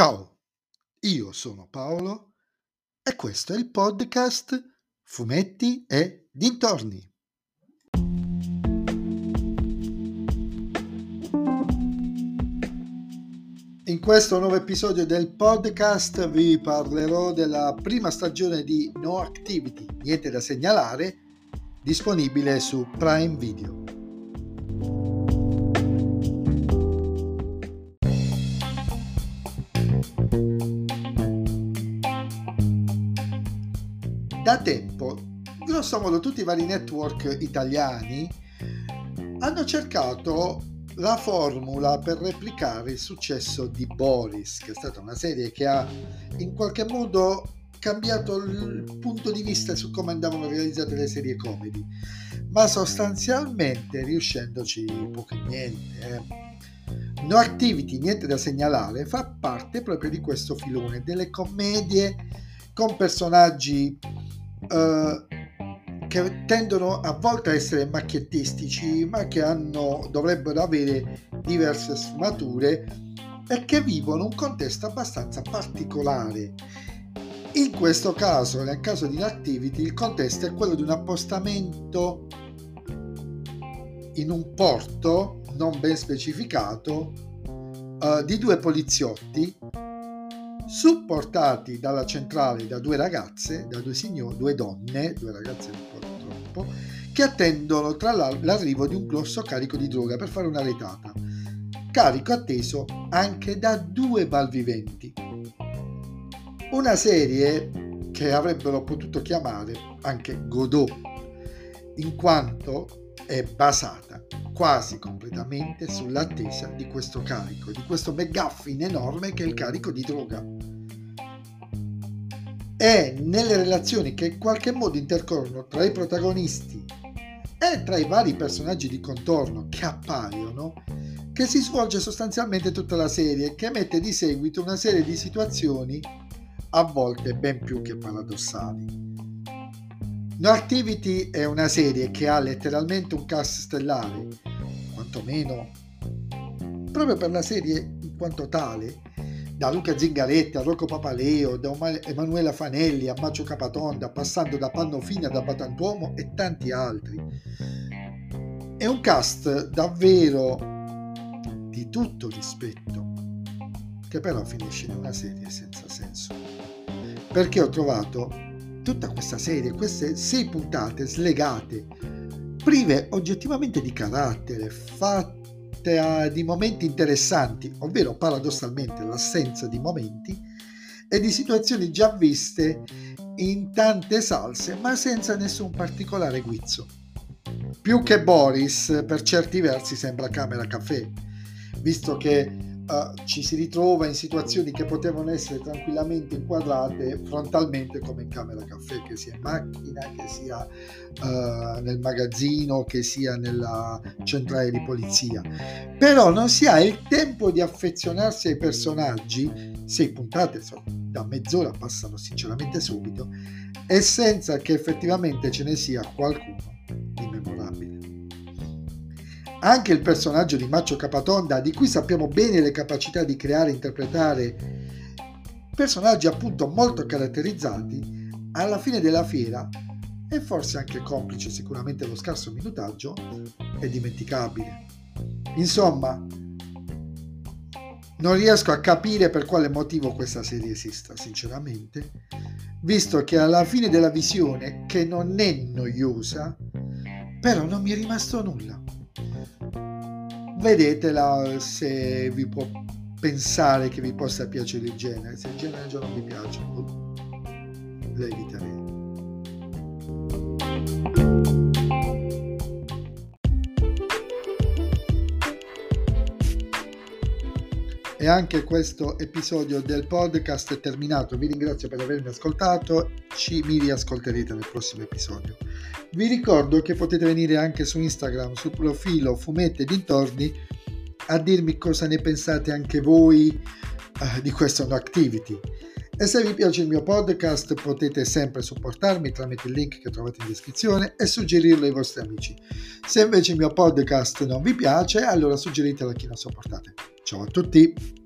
Ciao, io sono Paolo e questo è il podcast Fumetti e Dintorni. In questo nuovo episodio del podcast vi parlerò della prima stagione di No Activity, niente da segnalare, disponibile su Prime Video. Da tempo, grosso modo, tutti i vari network italiani hanno cercato la formula per replicare il successo di Boris, che è stata una serie che ha in qualche modo cambiato il punto di vista su come andavano realizzate le serie comedy, ma sostanzialmente riuscendoci poco e niente. Eh. No Activity, niente da segnalare, fa parte proprio di questo filone, delle commedie con personaggi uh, che tendono a volte a essere macchiettistici, ma che hanno, dovrebbero avere diverse sfumature e che vivono un contesto abbastanza particolare. In questo caso, nel caso di Inactivity, il contesto è quello di un appostamento in un porto non ben specificato uh, di due poliziotti supportati dalla centrale da due ragazze, da due signore, due donne, due ragazze un po' troppo, che attendono tra l'arrivo di un grosso carico di droga per fare una retata. Carico atteso anche da due malviventi. Una serie che avrebbero potuto chiamare anche Godot, in quanto è basata quasi completamente sull'attesa di questo carico, di questo McGuffin enorme che è il carico di droga. E nelle relazioni che in qualche modo intercorrono tra i protagonisti e tra i vari personaggi di contorno che appaiono, che si svolge sostanzialmente tutta la serie, che mette di seguito una serie di situazioni a volte ben più che paradossali. No Activity è una serie che ha letteralmente un cast stellare, quantomeno proprio per la serie in quanto tale, da Luca Zingaretti a Rocco Papaleo, da Emanuela Fanelli a Macio Capatonda, passando da Pannofina da Batantuomo e tanti altri. È un cast davvero di tutto rispetto, che però finisce in una serie senza senso. Perché ho trovato tutta questa serie, queste sei puntate slegate, prive oggettivamente di carattere, fatte di momenti interessanti, ovvero paradossalmente l'assenza di momenti, e di situazioni già viste in tante salse, ma senza nessun particolare guizzo. Più che Boris, per certi versi sembra Camera Caffè, visto che uh, ci si ritrova in situazioni che potevano essere tranquillamente inquadrate frontalmente come in camera caffè, che sia in macchina, che sia uh, nel magazzino, che sia nella centrale di polizia. Però non si ha il tempo di affezionarsi ai personaggi, sei puntate da mezz'ora passano sinceramente subito, e senza che effettivamente ce ne sia qualcuno anche il personaggio di Maccio Capatonda, di cui sappiamo bene le capacità di creare e interpretare personaggi appunto molto caratterizzati, alla fine della fiera, e forse anche complice sicuramente lo scarso minutaggio, è dimenticabile. Insomma, non riesco a capire per quale motivo questa serie esista, sinceramente, visto che alla fine della visione, che non è noiosa, però non mi è rimasto nulla vedetela se vi può pensare che vi possa piacere il genere. Se il genere già non vi piace la eviterei E anche questo episodio del podcast è terminato. Vi ringrazio per avermi ascoltato. Ci mi riascolterete nel prossimo episodio. Vi ricordo che potete venire anche su Instagram, sul profilo Fumetti e Dintorni, a dirmi cosa ne pensate anche voi uh, di questo No Activity. E se vi piace il mio podcast potete sempre supportarmi tramite il link che trovate in descrizione e suggerirlo ai vostri amici. Se invece il mio podcast non vi piace, allora suggeritelo a chi non sopportate. Ciao a tutti!